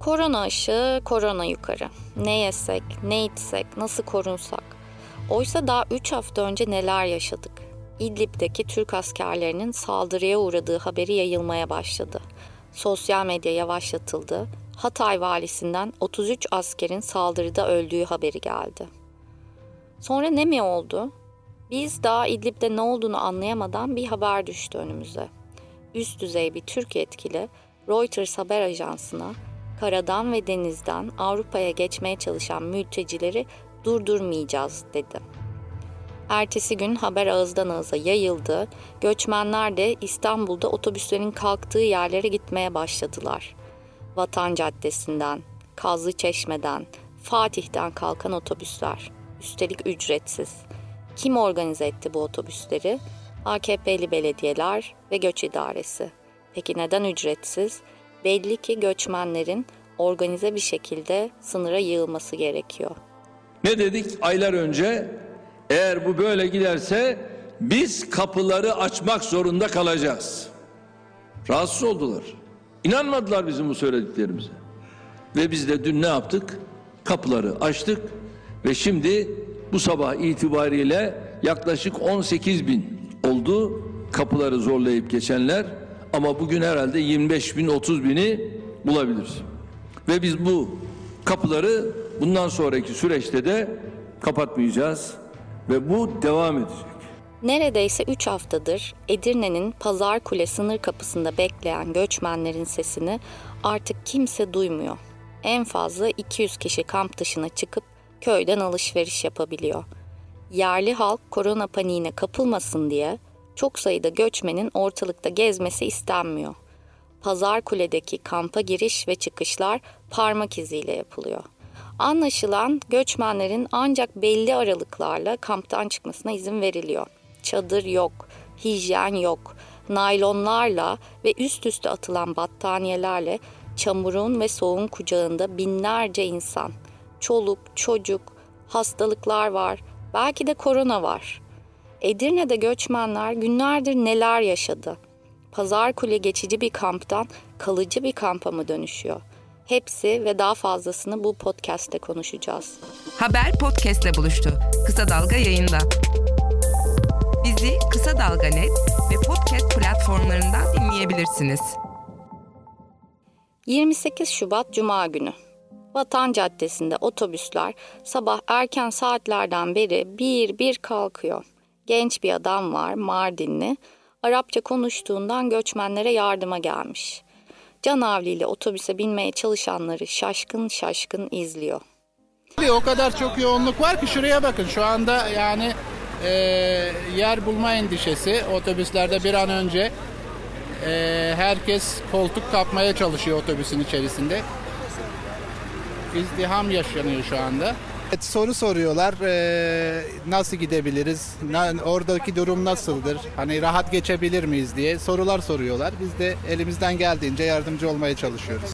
Korona aşı, korona yukarı. Ne yesek, ne içsek, nasıl korunsak. Oysa daha 3 hafta önce neler yaşadık. İdlib'deki Türk askerlerinin saldırıya uğradığı haberi yayılmaya başladı. Sosyal medya yavaşlatıldı. Hatay valisinden 33 askerin saldırıda öldüğü haberi geldi. Sonra ne mi oldu? Biz daha İdlib'de ne olduğunu anlayamadan bir haber düştü önümüze. Üst düzey bir Türk yetkili Reuters haber ajansına karadan ve denizden Avrupa'ya geçmeye çalışan mültecileri durdurmayacağız dedi. Ertesi gün haber ağızdan ağıza yayıldı. Göçmenler de İstanbul'da otobüslerin kalktığı yerlere gitmeye başladılar. Vatan Caddesi'nden, Kazlı Çeşme'den, Fatih'ten kalkan otobüsler. Üstelik ücretsiz. Kim organize etti bu otobüsleri? AKP'li belediyeler ve göç idaresi. Peki neden ücretsiz? Belli ki göçmenlerin organize bir şekilde sınıra yığılması gerekiyor. Ne dedik aylar önce? Eğer bu böyle giderse biz kapıları açmak zorunda kalacağız. Rahatsız oldular. İnanmadılar bizim bu söylediklerimize. Ve biz de dün ne yaptık? Kapıları açtık ve şimdi bu sabah itibariyle yaklaşık 18 bin oldu kapıları zorlayıp geçenler ama bugün herhalde 25 bin 30 bini bulabilir. Ve biz bu kapıları bundan sonraki süreçte de kapatmayacağız ve bu devam edecek. Neredeyse 3 haftadır Edirne'nin Pazar Kule sınır kapısında bekleyen göçmenlerin sesini artık kimse duymuyor. En fazla 200 kişi kamp dışına çıkıp köyden alışveriş yapabiliyor. Yerli halk korona paniğine kapılmasın diye çok sayıda göçmenin ortalıkta gezmesi istenmiyor. Pazar Kule'deki kampa giriş ve çıkışlar parmak iziyle yapılıyor. Anlaşılan göçmenlerin ancak belli aralıklarla kamptan çıkmasına izin veriliyor. Çadır yok, hijyen yok, naylonlarla ve üst üste atılan battaniyelerle çamurun ve soğuğun kucağında binlerce insan, çoluk, çocuk, hastalıklar var, belki de korona var. Edirne'de göçmenler günlerdir neler yaşadı? Pazar Kule geçici bir kamptan kalıcı bir kampa mı dönüşüyor? Hepsi ve daha fazlasını bu podcast'te konuşacağız. Haber podcast'le buluştu. Kısa Dalga yayında. Bizi Kısa Dalga Net ve podcast platformlarından dinleyebilirsiniz. 28 Şubat Cuma günü. Vatan Caddesi'nde otobüsler sabah erken saatlerden beri bir bir kalkıyor. Genç bir adam var Mardinli. Arapça konuştuğundan göçmenlere yardıma gelmiş. Canavli ile otobüse binmeye çalışanları şaşkın şaşkın izliyor. O kadar çok yoğunluk var ki şuraya bakın şu anda yani e, yer bulma endişesi otobüslerde bir an önce e, herkes koltuk kapmaya çalışıyor otobüsün içerisinde. İzdiham yaşanıyor şu anda. Evet, soru soruyorlar e, nasıl gidebiliriz, na, oradaki durum nasıldır, hani rahat geçebilir miyiz diye sorular soruyorlar. Biz de elimizden geldiğince yardımcı olmaya çalışıyoruz.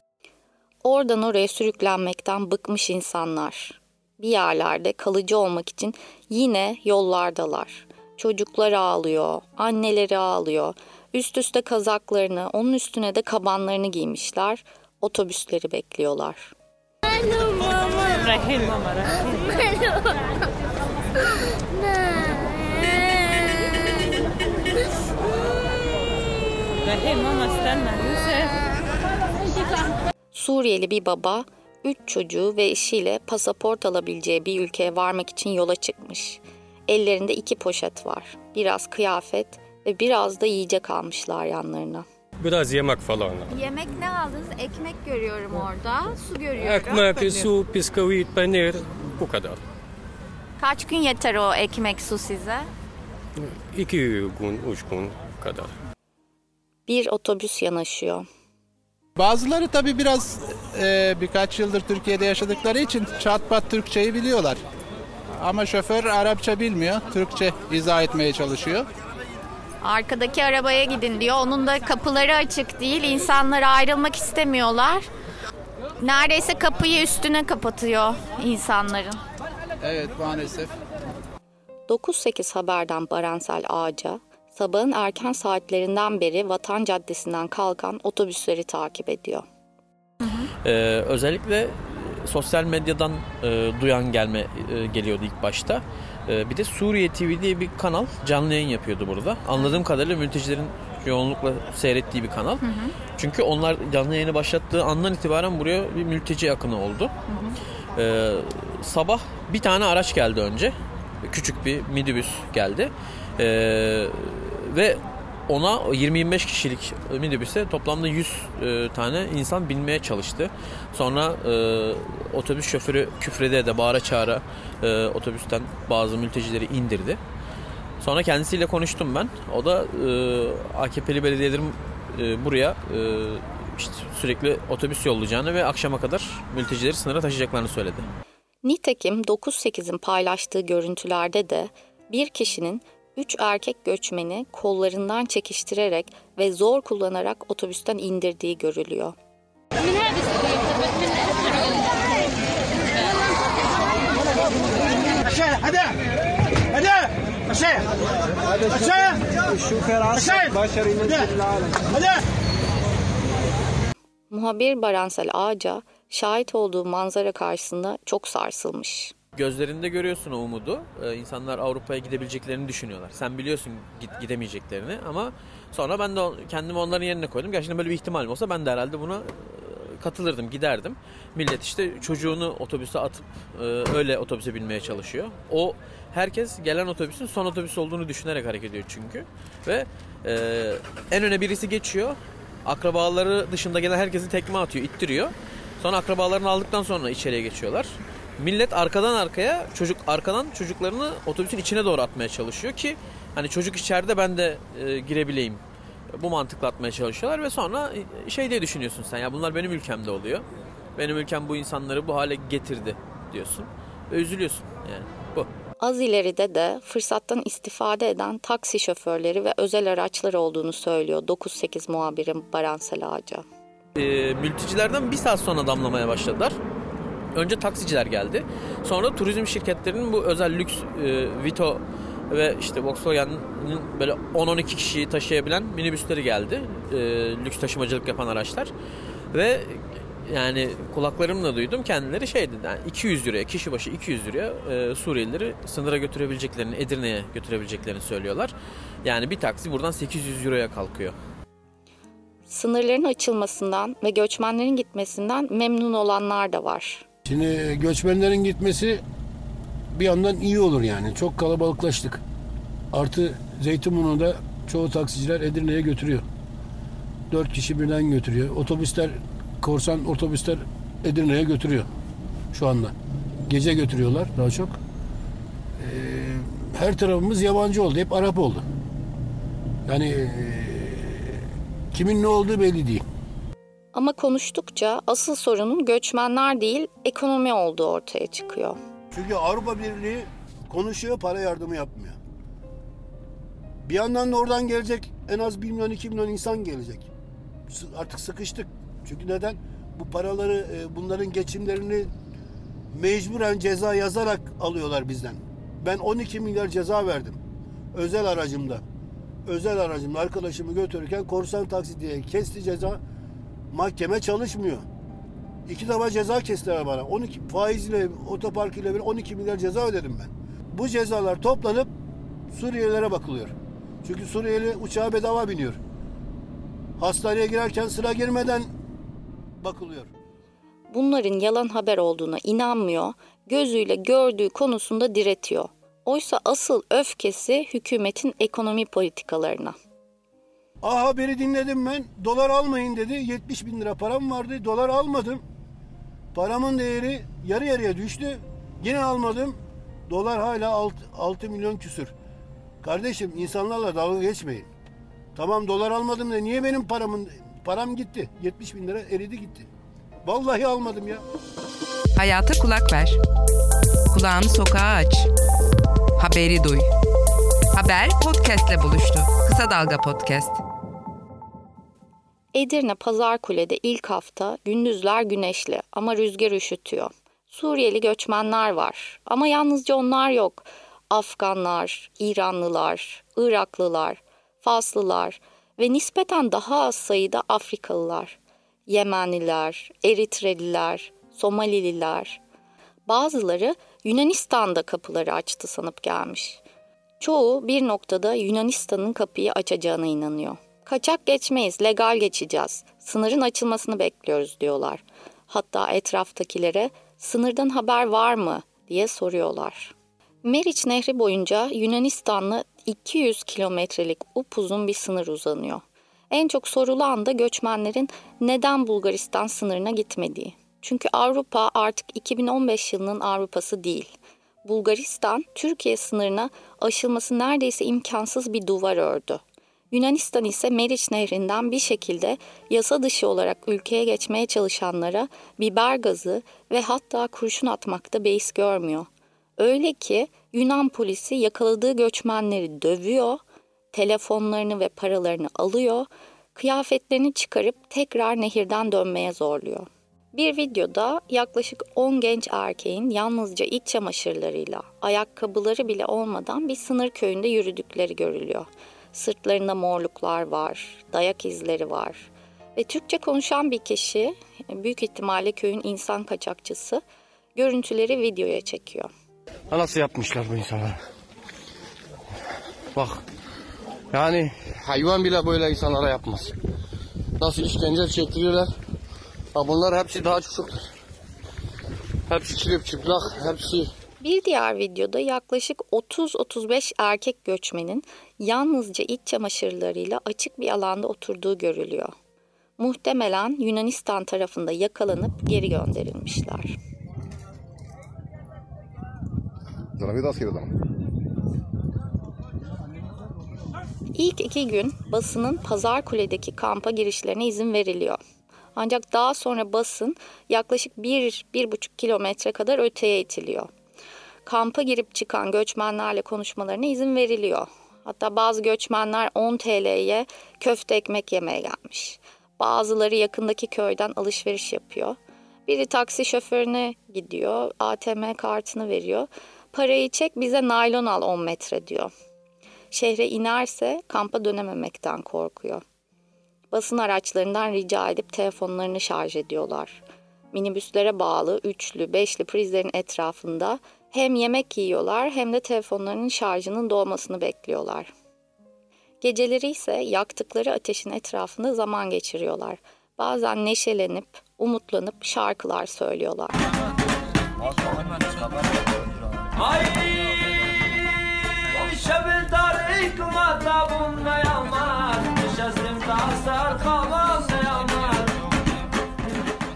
Oradan oraya sürüklenmekten bıkmış insanlar. Bir yerlerde kalıcı olmak için yine yollardalar. Çocuklar ağlıyor, anneleri ağlıyor. Üst üste kazaklarını, onun üstüne de kabanlarını giymişler. Otobüsleri bekliyorlar. Rahil mama rahil. rahil mama istenme Suriyeli bir baba 3 çocuğu ve eşiyle pasaport alabileceği bir ülkeye varmak için yola çıkmış. Ellerinde iki poşet var. Biraz kıyafet ve biraz da yiyecek almışlar yanlarına. Biraz yemek falan. Yemek ne aldınız? Ekmek görüyorum orada. Su görüyorum. Ekmek, su, bisküvit, peynir bu kadar. Kaç gün yeter o ekmek su size? İki gün, üç gün kadar. Bir otobüs yanaşıyor. Bazıları tabii biraz e, birkaç yıldır Türkiye'de yaşadıkları için çatpat Türkçeyi biliyorlar. Ama şoför Arapça bilmiyor. Türkçe izah etmeye çalışıyor. Arkadaki arabaya gidin diyor. Onun da kapıları açık değil. İnsanlar ayrılmak istemiyorlar. Neredeyse kapıyı üstüne kapatıyor insanların. Evet maalesef. 9-8 haberden Baransel Ağaca, sabahın erken saatlerinden beri Vatan Caddesi'nden kalkan otobüsleri takip ediyor. Ee, özellikle sosyal medyadan e, duyan gelme e, geliyordu ilk başta. E, bir de Suriye TV diye bir kanal canlı yayın yapıyordu burada. Anladığım kadarıyla mültecilerin yoğunlukla seyrettiği bir kanal. Çünkü onlar canlı yayını başlattığı andan itibaren buraya bir mülteci akını oldu. Ee, sabah bir tane araç geldi önce. Küçük bir minibüs geldi. Ee, ve ona 20-25 kişilik minibüse toplamda 100 e, tane insan binmeye çalıştı. Sonra e, otobüs şoförü küfrede de bağıra çağıra e, otobüsten bazı mültecileri indirdi. Sonra kendisiyle konuştum ben. O da e, AKP'li belediyelerin e, buraya e, işte sürekli otobüs yollayacağını ve akşama kadar mültecileri sınıra taşıyacaklarını söyledi. Nitekim 9-8'in paylaştığı görüntülerde de bir kişinin 3 erkek göçmeni kollarından çekiştirerek ve zor kullanarak otobüsten indirdiği görülüyor. Muhabir Baransel Ağaca şahit olduğu manzara karşısında çok sarsılmış. Gözlerinde görüyorsun o umudu. Ee, insanlar Avrupa'ya gidebileceklerini düşünüyorlar. Sen biliyorsun git, gidemeyeceklerini ama sonra ben de kendimi onların yerine koydum. Gerçekten böyle bir ihtimalim olsa ben de herhalde buna e, katılırdım, giderdim. Millet işte çocuğunu otobüse atıp e, öyle otobüse binmeye çalışıyor. O herkes gelen otobüsün son otobüs olduğunu düşünerek hareket ediyor çünkü. Ve e, en öne birisi geçiyor. Akrabaları dışında gelen herkesi tekme atıyor, ittiriyor. Sonra akrabalarını aldıktan sonra içeriye geçiyorlar. Millet arkadan arkaya çocuk arkadan çocuklarını otobüsün içine doğru atmaya çalışıyor ki hani çocuk içeride ben de e, girebileyim. Bu mantıkla atmaya çalışıyorlar ve sonra e, şey diye düşünüyorsun sen ya bunlar benim ülkemde oluyor. Benim ülkem bu insanları bu hale getirdi diyorsun ve üzülüyorsun yani bu. Az ileride de fırsattan istifade eden taksi şoförleri ve özel araçlar olduğunu söylüyor 9-8 muhabirim Baransel Ağaca. e, mültecilerden bir saat sonra damlamaya başladılar. Önce taksiciler geldi. Sonra turizm şirketlerinin bu özel lüks e, Vito ve işte Volkswagen'in böyle 10-12 kişiyi taşıyabilen minibüsleri geldi. E, lüks taşımacılık yapan araçlar. Ve yani kulaklarımla duydum kendileri şey dedi yani 200 liraya kişi başı 200 liraya e, Suriyelileri sınıra götürebileceklerini Edirne'ye götürebileceklerini söylüyorlar. Yani bir taksi buradan 800 euroya kalkıyor. Sınırların açılmasından ve göçmenlerin gitmesinden memnun olanlar da var. Şimdi göçmenlerin gitmesi bir yandan iyi olur yani. Çok kalabalıklaştık. Artı Zeytinburnu'da çoğu taksiciler Edirne'ye götürüyor. Dört kişi birden götürüyor. Otobüsler, korsan otobüsler Edirne'ye götürüyor şu anda. Gece götürüyorlar daha çok. Ee, her tarafımız yabancı oldu. Hep Arap oldu. Yani ee, kimin ne olduğu belli değil. Ama konuştukça asıl sorunun göçmenler değil ekonomi olduğu ortaya çıkıyor. Çünkü Avrupa Birliği konuşuyor, para yardımı yapmıyor. Bir yandan da oradan gelecek en az 1 milyon 2 milyon insan gelecek. Artık sıkıştık. Çünkü neden? Bu paraları, e, bunların geçimlerini mecburen ceza yazarak alıyorlar bizden. Ben 12 milyar ceza verdim. Özel aracımda. Özel aracımda arkadaşımı götürürken korsan taksi diye kesti ceza. Mahkeme çalışmıyor. İki defa ceza kestiler bana. 12 faizle, otopark ile bir 12 milyar ceza ödedim ben. Bu cezalar toplanıp Suriyelilere bakılıyor. Çünkü Suriyeli uçağa bedava biniyor. Hastaneye girerken sıra girmeden bakılıyor. Bunların yalan haber olduğuna inanmıyor, gözüyle gördüğü konusunda diretiyor. Oysa asıl öfkesi hükümetin ekonomi politikalarına. Ah haberi dinledim ben. Dolar almayın dedi. 70 bin lira param vardı. Dolar almadım. Paramın değeri yarı yarıya düştü. Yine almadım. Dolar hala 6, 6 milyon küsür. Kardeşim insanlarla dalga geçmeyin. Tamam dolar almadım da niye benim paramın param gitti? 70 bin lira eridi gitti. Vallahi almadım ya. Hayata kulak ver. Kulağını sokağa aç. Haberi duy. Haber podcastle buluştu. Kısa Dalga Podcast. Edirne Pazarkule'de ilk hafta gündüzler güneşli ama rüzgar üşütüyor. Suriyeli göçmenler var ama yalnızca onlar yok. Afganlar, İranlılar, Iraklılar, Faslılar ve nispeten daha az sayıda Afrikalılar. Yemenliler, Eritreliler, Somalililer. Bazıları Yunanistan'da kapıları açtı sanıp gelmiş. Çoğu bir noktada Yunanistan'ın kapıyı açacağına inanıyor. Kaçak geçmeyiz, legal geçeceğiz. Sınırın açılmasını bekliyoruz diyorlar. Hatta etraftakilere sınırdan haber var mı diye soruyorlar. Meriç Nehri boyunca Yunanistan'la 200 kilometrelik upuzun bir sınır uzanıyor. En çok sorulan da göçmenlerin neden Bulgaristan sınırına gitmediği. Çünkü Avrupa artık 2015 yılının Avrupası değil. Bulgaristan Türkiye sınırına aşılması neredeyse imkansız bir duvar ördü. Yunanistan ise Meriç Nehri'nden bir şekilde yasa dışı olarak ülkeye geçmeye çalışanlara biber gazı ve hatta kurşun atmakta beis görmüyor. Öyle ki Yunan polisi yakaladığı göçmenleri dövüyor, telefonlarını ve paralarını alıyor, kıyafetlerini çıkarıp tekrar nehirden dönmeye zorluyor. Bir videoda yaklaşık 10 genç erkeğin yalnızca iç çamaşırlarıyla, ayakkabıları bile olmadan bir sınır köyünde yürüdükleri görülüyor. Sırtlarında morluklar var, dayak izleri var. Ve Türkçe konuşan bir kişi, büyük ihtimalle köyün insan kaçakçısı, görüntüleri videoya çekiyor. Nasıl yapmışlar bu insanlar? Bak. Yani hayvan bile böyle insanlara yapmaz. Nasıl işkence çektiriyorlar. Ha bunlar hepsi daha çocuklar. Hepsi çırıp çıplak, hepsi Bir diğer videoda yaklaşık 30-35 erkek göçmenin yalnızca iç çamaşırlarıyla açık bir alanda oturduğu görülüyor. Muhtemelen Yunanistan tarafında yakalanıp geri gönderilmişler. İlk iki gün basının Pazar Kule'deki kampa girişlerine izin veriliyor. Ancak daha sonra basın yaklaşık 1-1,5 kilometre kadar öteye itiliyor. Kampa girip çıkan göçmenlerle konuşmalarına izin veriliyor. Hatta bazı göçmenler 10 TL'ye köfte ekmek yemeye gelmiş. Bazıları yakındaki köyden alışveriş yapıyor. Biri taksi şoförüne gidiyor, ATM kartını veriyor. Parayı çek bize naylon al 10 metre diyor. Şehre inerse kampa dönememekten korkuyor. Basın araçlarından rica edip telefonlarını şarj ediyorlar. Minibüslere bağlı üçlü, beşli prizlerin etrafında hem yemek yiyorlar hem de telefonlarının şarjının dolmasını bekliyorlar. Geceleri ise yaktıkları ateşin etrafında zaman geçiriyorlar. Bazen neşelenip, umutlanıp şarkılar söylüyorlar.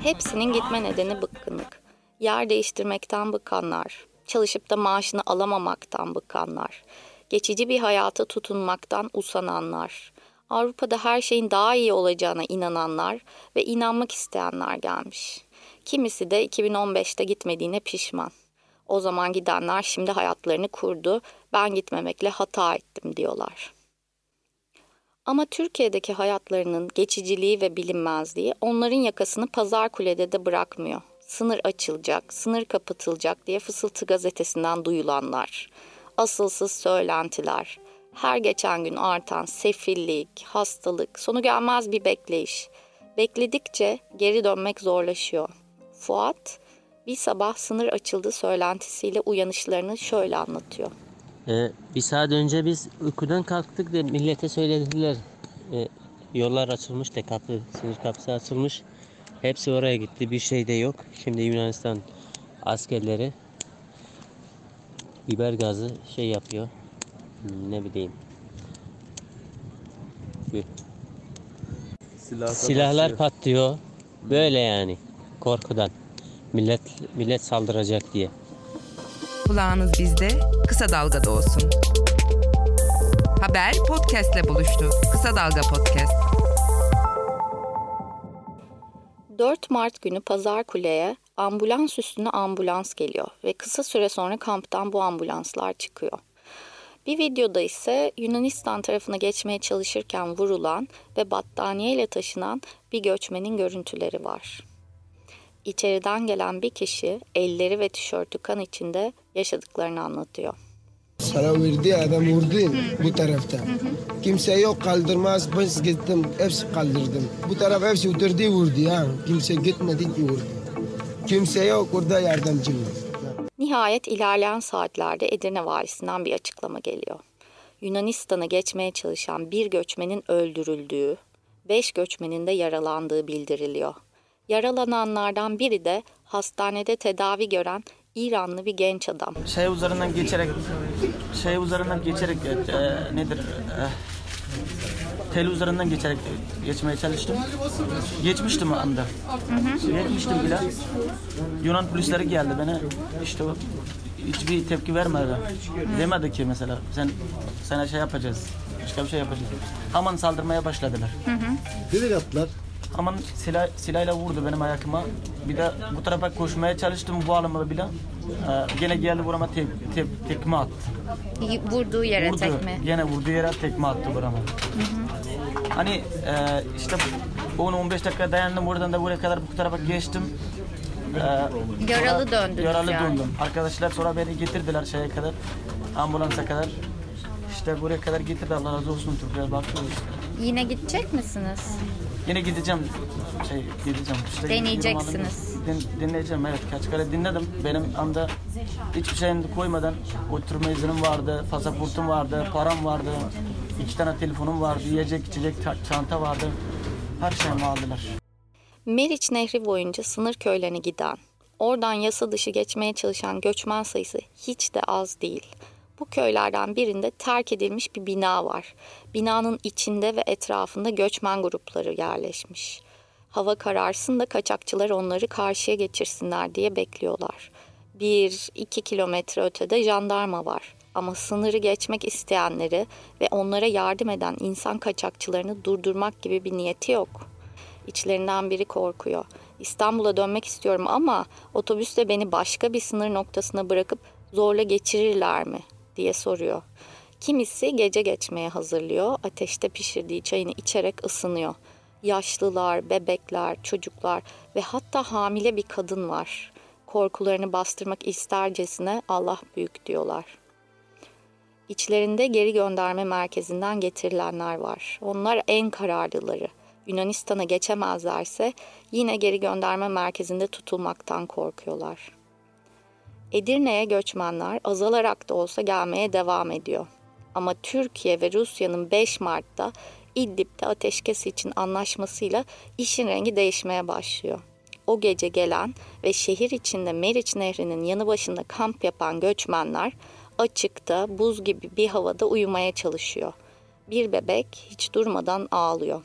Hepsinin gitme nedeni bıkkınlık. Yer değiştirmekten bıkanlar, çalışıp da maaşını alamamaktan bıkanlar, geçici bir hayata tutunmaktan usananlar, Avrupa'da her şeyin daha iyi olacağına inananlar ve inanmak isteyenler gelmiş. Kimisi de 2015'te gitmediğine pişman. O zaman gidenler şimdi hayatlarını kurdu, ben gitmemekle hata ettim diyorlar. Ama Türkiye'deki hayatlarının geçiciliği ve bilinmezliği onların yakasını pazar kulede de bırakmıyor. Sınır açılacak, sınır kapatılacak diye Fısıltı gazetesinden duyulanlar. Asılsız söylentiler, her geçen gün artan sefillik, hastalık, sonu gelmez bir bekleyiş. Bekledikçe geri dönmek zorlaşıyor. Fuat bir sabah sınır açıldı söylentisiyle uyanışlarını şöyle anlatıyor. Ee, bir saat önce biz uykudan kalktık da millete söylediler. Ee, yollar açılmış da kapı, sınır kapısı açılmış. Hepsi oraya gitti. Bir şey de yok. Şimdi Yunanistan askerleri biber gazı şey yapıyor. Hmm, ne bileyim. Bir- Silahlar patlıyor. Böyle yani. Korkudan. Millet millet saldıracak diye. Kulağınız bizde, Kısa Dalga'da olsun. Haber podcastle buluştu. Kısa Dalga Podcast. 4 Mart günü Pazar Kule'ye ambulans üstüne ambulans geliyor ve kısa süre sonra kamptan bu ambulanslar çıkıyor. Bir videoda ise Yunanistan tarafına geçmeye çalışırken vurulan ve battaniyeyle taşınan bir göçmenin görüntüleri var. İçeriden gelen bir kişi elleri ve tişörtü kan içinde yaşadıklarını anlatıyor. Sana verdi adam vurdu bu tarafta. Kimse yok kaldırmaz. Biz gittim hepsi kaldırdım. Bu taraf hepsi oturdu vurdu ya. Kimse gitmedi ki vurdu. Kimse yok orada yardımcım. Nihayet ilerleyen saatlerde Edirne valisinden bir açıklama geliyor. Yunanistan'a geçmeye çalışan bir göçmenin öldürüldüğü, beş göçmenin de yaralandığı bildiriliyor. Yaralananlardan biri de hastanede tedavi gören İranlı bir genç adam. Şey üzerinden geçerek şey üzerinden geçerek e, nedir? E, tel üzerinden geçerek geçmeye çalıştım. Geçmiştim anda. Geçmiştim bile. Yunan polisleri geldi bana işte hiçbir tepki vermedi. Demedi ki mesela sen sana şey yapacağız. Başka bir şey yapacağız. Hemen saldırmaya başladılar. Direkt attılar. Hemen silah, silahla vurdu benim ayakıma. Bir de bu tarafa koşmaya çalıştım bu alımı bile. Ee, gene geldi burama tek, tek, tekme attı. Vurduğu yere Vurdu. tekme. Gene vurduğu yere tekme attı burama. Hani e, işte 10-15 dakika dayandım buradan da buraya kadar bu tarafa geçtim. Ee, Yaralı döndünüz Yaralı yani. döndüm. Arkadaşlar sonra beni getirdiler şeye kadar. Ambulansa kadar. İşte buraya kadar getirdi Allah razı olsun Türkler bakıyoruz. Yine gidecek misiniz? Yine gideceğim. Şey gideceğim. İşte Deneyeceksiniz. Din, dinleyeceğim evet. Kaç kere dinledim. Benim anda hiçbir şeyini koymadan oturma iznim vardı, pasaportum vardı, param vardı, iki tane telefonum vardı, yiyecek içecek ta- çanta vardı. Her şeyimi aldılar. Meriç Nehri boyunca sınır köylerine giden, oradan yasa dışı geçmeye çalışan göçmen sayısı hiç de az değil. Bu köylerden birinde terk edilmiş bir bina var. Binanın içinde ve etrafında göçmen grupları yerleşmiş. Hava kararsın da kaçakçılar onları karşıya geçirsinler diye bekliyorlar. Bir, iki kilometre ötede jandarma var. Ama sınırı geçmek isteyenleri ve onlara yardım eden insan kaçakçılarını durdurmak gibi bir niyeti yok. İçlerinden biri korkuyor. İstanbul'a dönmek istiyorum ama otobüste beni başka bir sınır noktasına bırakıp zorla geçirirler mi diye soruyor. Kimisi gece geçmeye hazırlıyor. Ateşte pişirdiği çayını içerek ısınıyor. Yaşlılar, bebekler, çocuklar ve hatta hamile bir kadın var. Korkularını bastırmak istercesine Allah büyük diyorlar. İçlerinde geri gönderme merkezinden getirilenler var. Onlar en kararlıları. Yunanistan'a geçemezlerse yine geri gönderme merkezinde tutulmaktan korkuyorlar. Edirne'ye göçmenler azalarak da olsa gelmeye devam ediyor. Ama Türkiye ve Rusya'nın 5 Mart'ta İdlib'de ateşkes için anlaşmasıyla işin rengi değişmeye başlıyor. O gece gelen ve şehir içinde Meriç Nehri'nin yanı başında kamp yapan göçmenler açıkta, buz gibi bir havada uyumaya çalışıyor. Bir bebek hiç durmadan ağlıyor.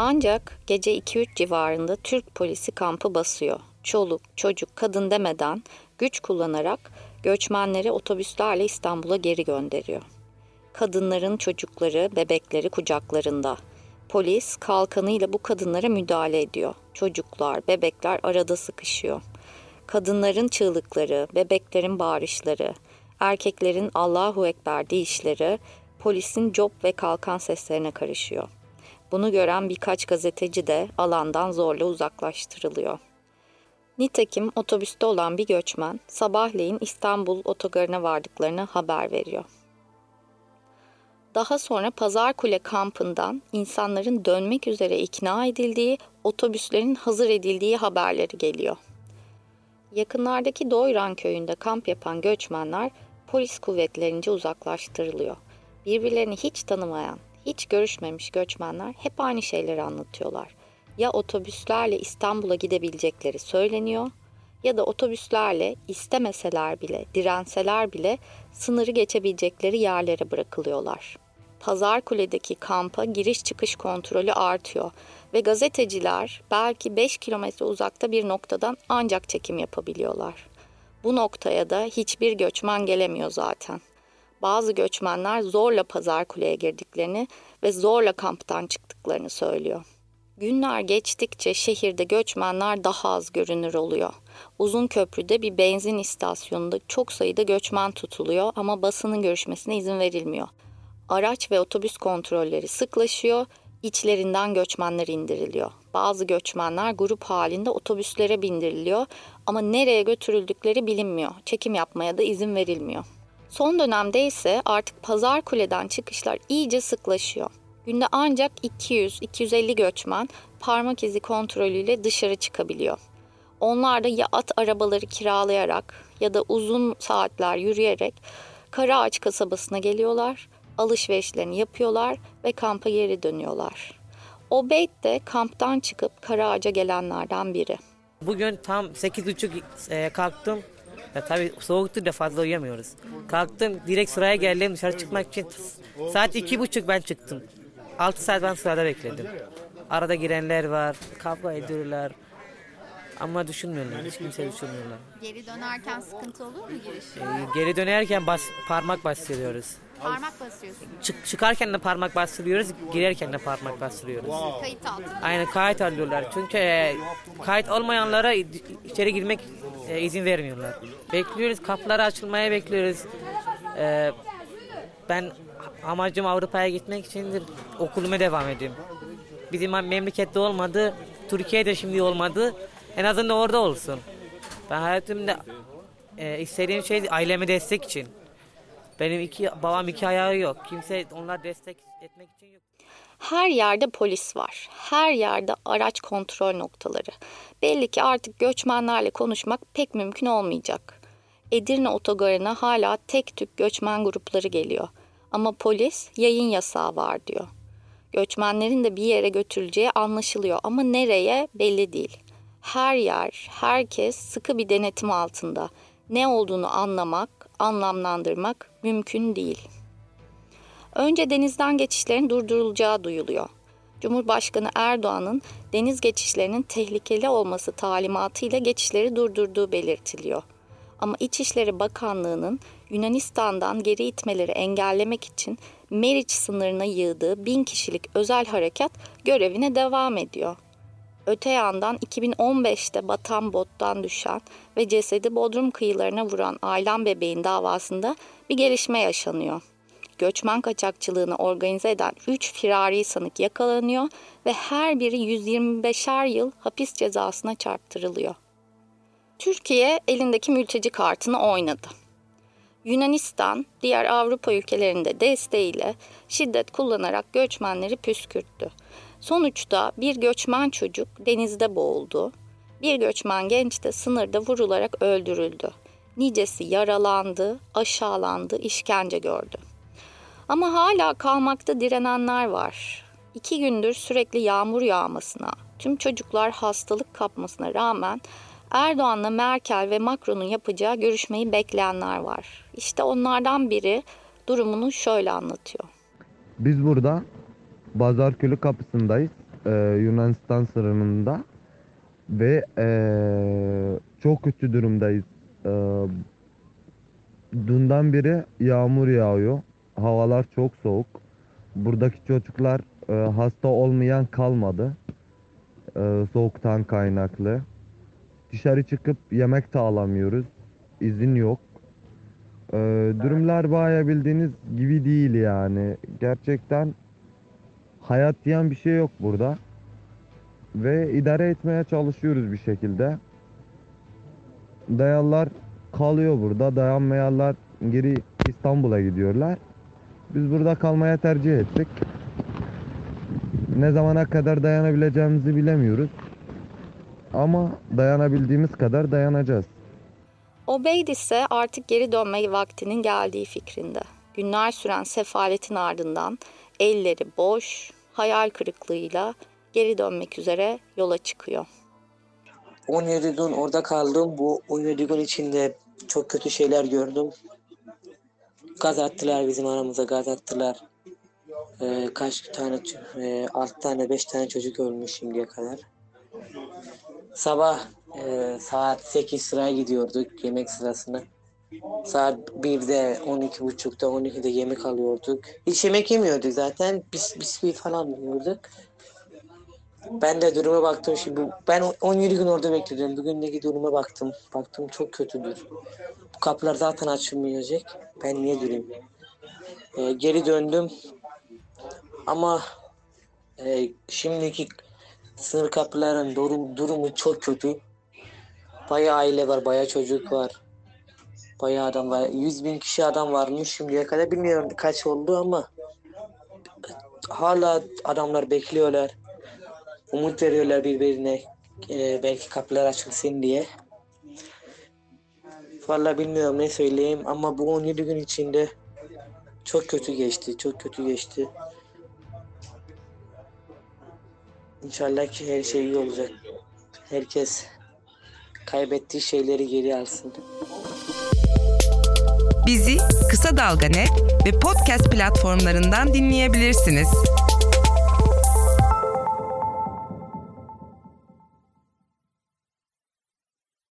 Ancak gece 2-3 civarında Türk polisi kampı basıyor. Çoluk, çocuk, kadın demeden güç kullanarak göçmenleri otobüslerle İstanbul'a geri gönderiyor. Kadınların çocukları, bebekleri kucaklarında. Polis kalkanıyla bu kadınlara müdahale ediyor. Çocuklar, bebekler arada sıkışıyor. Kadınların çığlıkları, bebeklerin bağırışları, erkeklerin Allahu Ekber deyişleri polisin cop ve kalkan seslerine karışıyor. Bunu gören birkaç gazeteci de alandan zorla uzaklaştırılıyor. Nitekim otobüste olan bir göçmen sabahleyin İstanbul otogarına vardıklarını haber veriyor. Daha sonra Pazarkule kampından insanların dönmek üzere ikna edildiği, otobüslerin hazır edildiği haberleri geliyor. Yakınlardaki Doyran köyünde kamp yapan göçmenler polis kuvvetlerince uzaklaştırılıyor. Birbirlerini hiç tanımayan, hiç görüşmemiş göçmenler hep aynı şeyleri anlatıyorlar. Ya otobüslerle İstanbul'a gidebilecekleri söyleniyor ya da otobüslerle istemeseler bile, direnseler bile sınırı geçebilecekleri yerlere bırakılıyorlar. Pazarkule'deki kampa giriş çıkış kontrolü artıyor ve gazeteciler belki 5 kilometre uzakta bir noktadan ancak çekim yapabiliyorlar. Bu noktaya da hiçbir göçmen gelemiyor zaten. Bazı göçmenler zorla Pazarkule'ye girdiklerini ve zorla kamptan çıktıklarını söylüyor. Günler geçtikçe şehirde göçmenler daha az görünür oluyor. Uzun köprüde bir benzin istasyonunda çok sayıda göçmen tutuluyor ama basının görüşmesine izin verilmiyor. Araç ve otobüs kontrolleri sıklaşıyor, içlerinden göçmenler indiriliyor. Bazı göçmenler grup halinde otobüslere bindiriliyor ama nereye götürüldükleri bilinmiyor. Çekim yapmaya da izin verilmiyor. Son dönemde ise artık Pazar Kule'den çıkışlar iyice sıklaşıyor. Günde ancak 200-250 göçmen parmak izi kontrolüyle dışarı çıkabiliyor. Onlar da ya at arabaları kiralayarak ya da uzun saatler yürüyerek Karaağaç kasabasına geliyorlar, alışverişlerini yapıyorlar ve kampa geri dönüyorlar. Obeyd de kamptan çıkıp Karaağaç'a gelenlerden biri. Bugün tam 8.30 e, kalktım. Ya tabii soğuktu da fazla uyuyamıyoruz. Kalktım direkt sıraya geldim dışarı çıkmak için. Saat iki buçuk ben çıktım. 6 saat ben sırada bekledim. Arada girenler var, kavga ediyorlar. Ama düşünmüyorlar, hiç kimse düşünmüyorlar. Geri dönerken sıkıntı olur mu giriş? Ee, geri dönerken bas, parmak bastırıyoruz. Parmak basıyorsun. Çık, çıkarken de parmak bastırıyoruz, girerken de parmak bastırıyoruz. Kayıt altında. Aynen kayıt alıyorlar. Çünkü e, kayıt olmayanlara içeri girmek e, izin vermiyorlar. Bekliyoruz, kapıları açılmaya bekliyoruz. E, ben amacım Avrupa'ya gitmek içindir. Okuluma devam ediyorum. Bizim memlekette olmadı, Türkiye'de şimdi olmadı. En azından orada olsun. Ben hayatımda e, istediğim şey aileme destek için. Benim iki babam iki ayağı yok. Kimse onlar destek etmek için yok. Her yerde polis var. Her yerde araç kontrol noktaları. Belli ki artık göçmenlerle konuşmak pek mümkün olmayacak. Edirne otogarına hala tek tük göçmen grupları geliyor. Ama polis yayın yasağı var diyor. Göçmenlerin de bir yere götürüleceği anlaşılıyor ama nereye belli değil. Her yer, herkes sıkı bir denetim altında. Ne olduğunu anlamak, anlamlandırmak mümkün değil. Önce denizden geçişlerin durdurulacağı duyuluyor. Cumhurbaşkanı Erdoğan'ın deniz geçişlerinin tehlikeli olması talimatıyla geçişleri durdurduğu belirtiliyor. Ama İçişleri Bakanlığı'nın Yunanistan'dan geri itmeleri engellemek için Meriç sınırına yığdığı bin kişilik özel harekat görevine devam ediyor. Öte yandan 2015'te batan bottan düşen ve cesedi Bodrum kıyılarına vuran Aylan bebeğin davasında bir gelişme yaşanıyor. Göçmen kaçakçılığını organize eden 3 firari sanık yakalanıyor ve her biri 125'er yıl hapis cezasına çarptırılıyor. Türkiye elindeki mülteci kartını oynadı. Yunanistan diğer Avrupa ülkelerinde desteğiyle şiddet kullanarak göçmenleri püskürttü. Sonuçta bir göçmen çocuk denizde boğuldu. Bir göçmen genç de sınırda vurularak öldürüldü. Nicesi yaralandı, aşağılandı, işkence gördü. Ama hala kalmakta direnenler var. İki gündür sürekli yağmur yağmasına, tüm çocuklar hastalık kapmasına rağmen Erdoğan'la Merkel ve Macron'un yapacağı görüşmeyi bekleyenler var. İşte onlardan biri durumunu şöyle anlatıyor. Biz burada Bazarkölü kapısındayız. Ee, Yunanistan sınırında. Ve ee, çok kötü durumdayız. Ee, dünden beri yağmur yağıyor. Havalar çok soğuk. Buradaki çocuklar e, hasta olmayan kalmadı. E, soğuktan kaynaklı. Dışarı çıkıp yemek de alamıyoruz. İzin yok. E, durumlar baya bildiğiniz gibi değil yani. Gerçekten hayat diyen bir şey yok burada. Ve idare etmeye çalışıyoruz bir şekilde. Dayanlar kalıyor burada. Dayanmayanlar geri İstanbul'a gidiyorlar. Biz burada kalmaya tercih ettik. Ne zamana kadar dayanabileceğimizi bilemiyoruz. Ama dayanabildiğimiz kadar dayanacağız. Obeyd ise artık geri dönme vaktinin geldiği fikrinde. Günler süren sefaletin ardından elleri boş, hayal kırıklığıyla geri dönmek üzere yola çıkıyor. 17 gün orada kaldım. Bu 17 gün içinde çok kötü şeyler gördüm. Gaz attılar bizim aramıza gaz attılar. Ee, kaç tane, e, 6 tane 5 tane çocuk ölmüş şimdiye kadar. Sabah e, saat 8 sıraya gidiyorduk yemek sırasına. Saat 1'de, 12.30'da, 12'de yemek alıyorduk. Hiç yemek yemiyorduk zaten. Bis, bisküvi falan yiyorduk. Ben de duruma baktım şimdi. Ben 17 gün orada bekledim. Bugündeki duruma baktım. Baktım çok kötüdür. Bu kapılar zaten açılmayacak. Ben niye durayım? Ee, geri döndüm. Ama e, şimdiki sınır kapıların durum, durumu çok kötü. Bayağı aile var, bayağı çocuk var. Bayağı adam var. 100 bin kişi adam varmış şimdiye kadar. Bilmiyorum kaç oldu ama hala adamlar bekliyorlar. Umut veriyorlar birbirine. Ee, belki kapılar açılsın diye. Vallahi bilmiyorum ne söyleyeyim ama bu 17 gün içinde çok kötü geçti. Çok kötü geçti. İnşallah ki her şey iyi olacak. Herkes kaybettiği şeyleri geri alsın. Bizi Kısa Dalga Net ve podcast platformlarından dinleyebilirsiniz.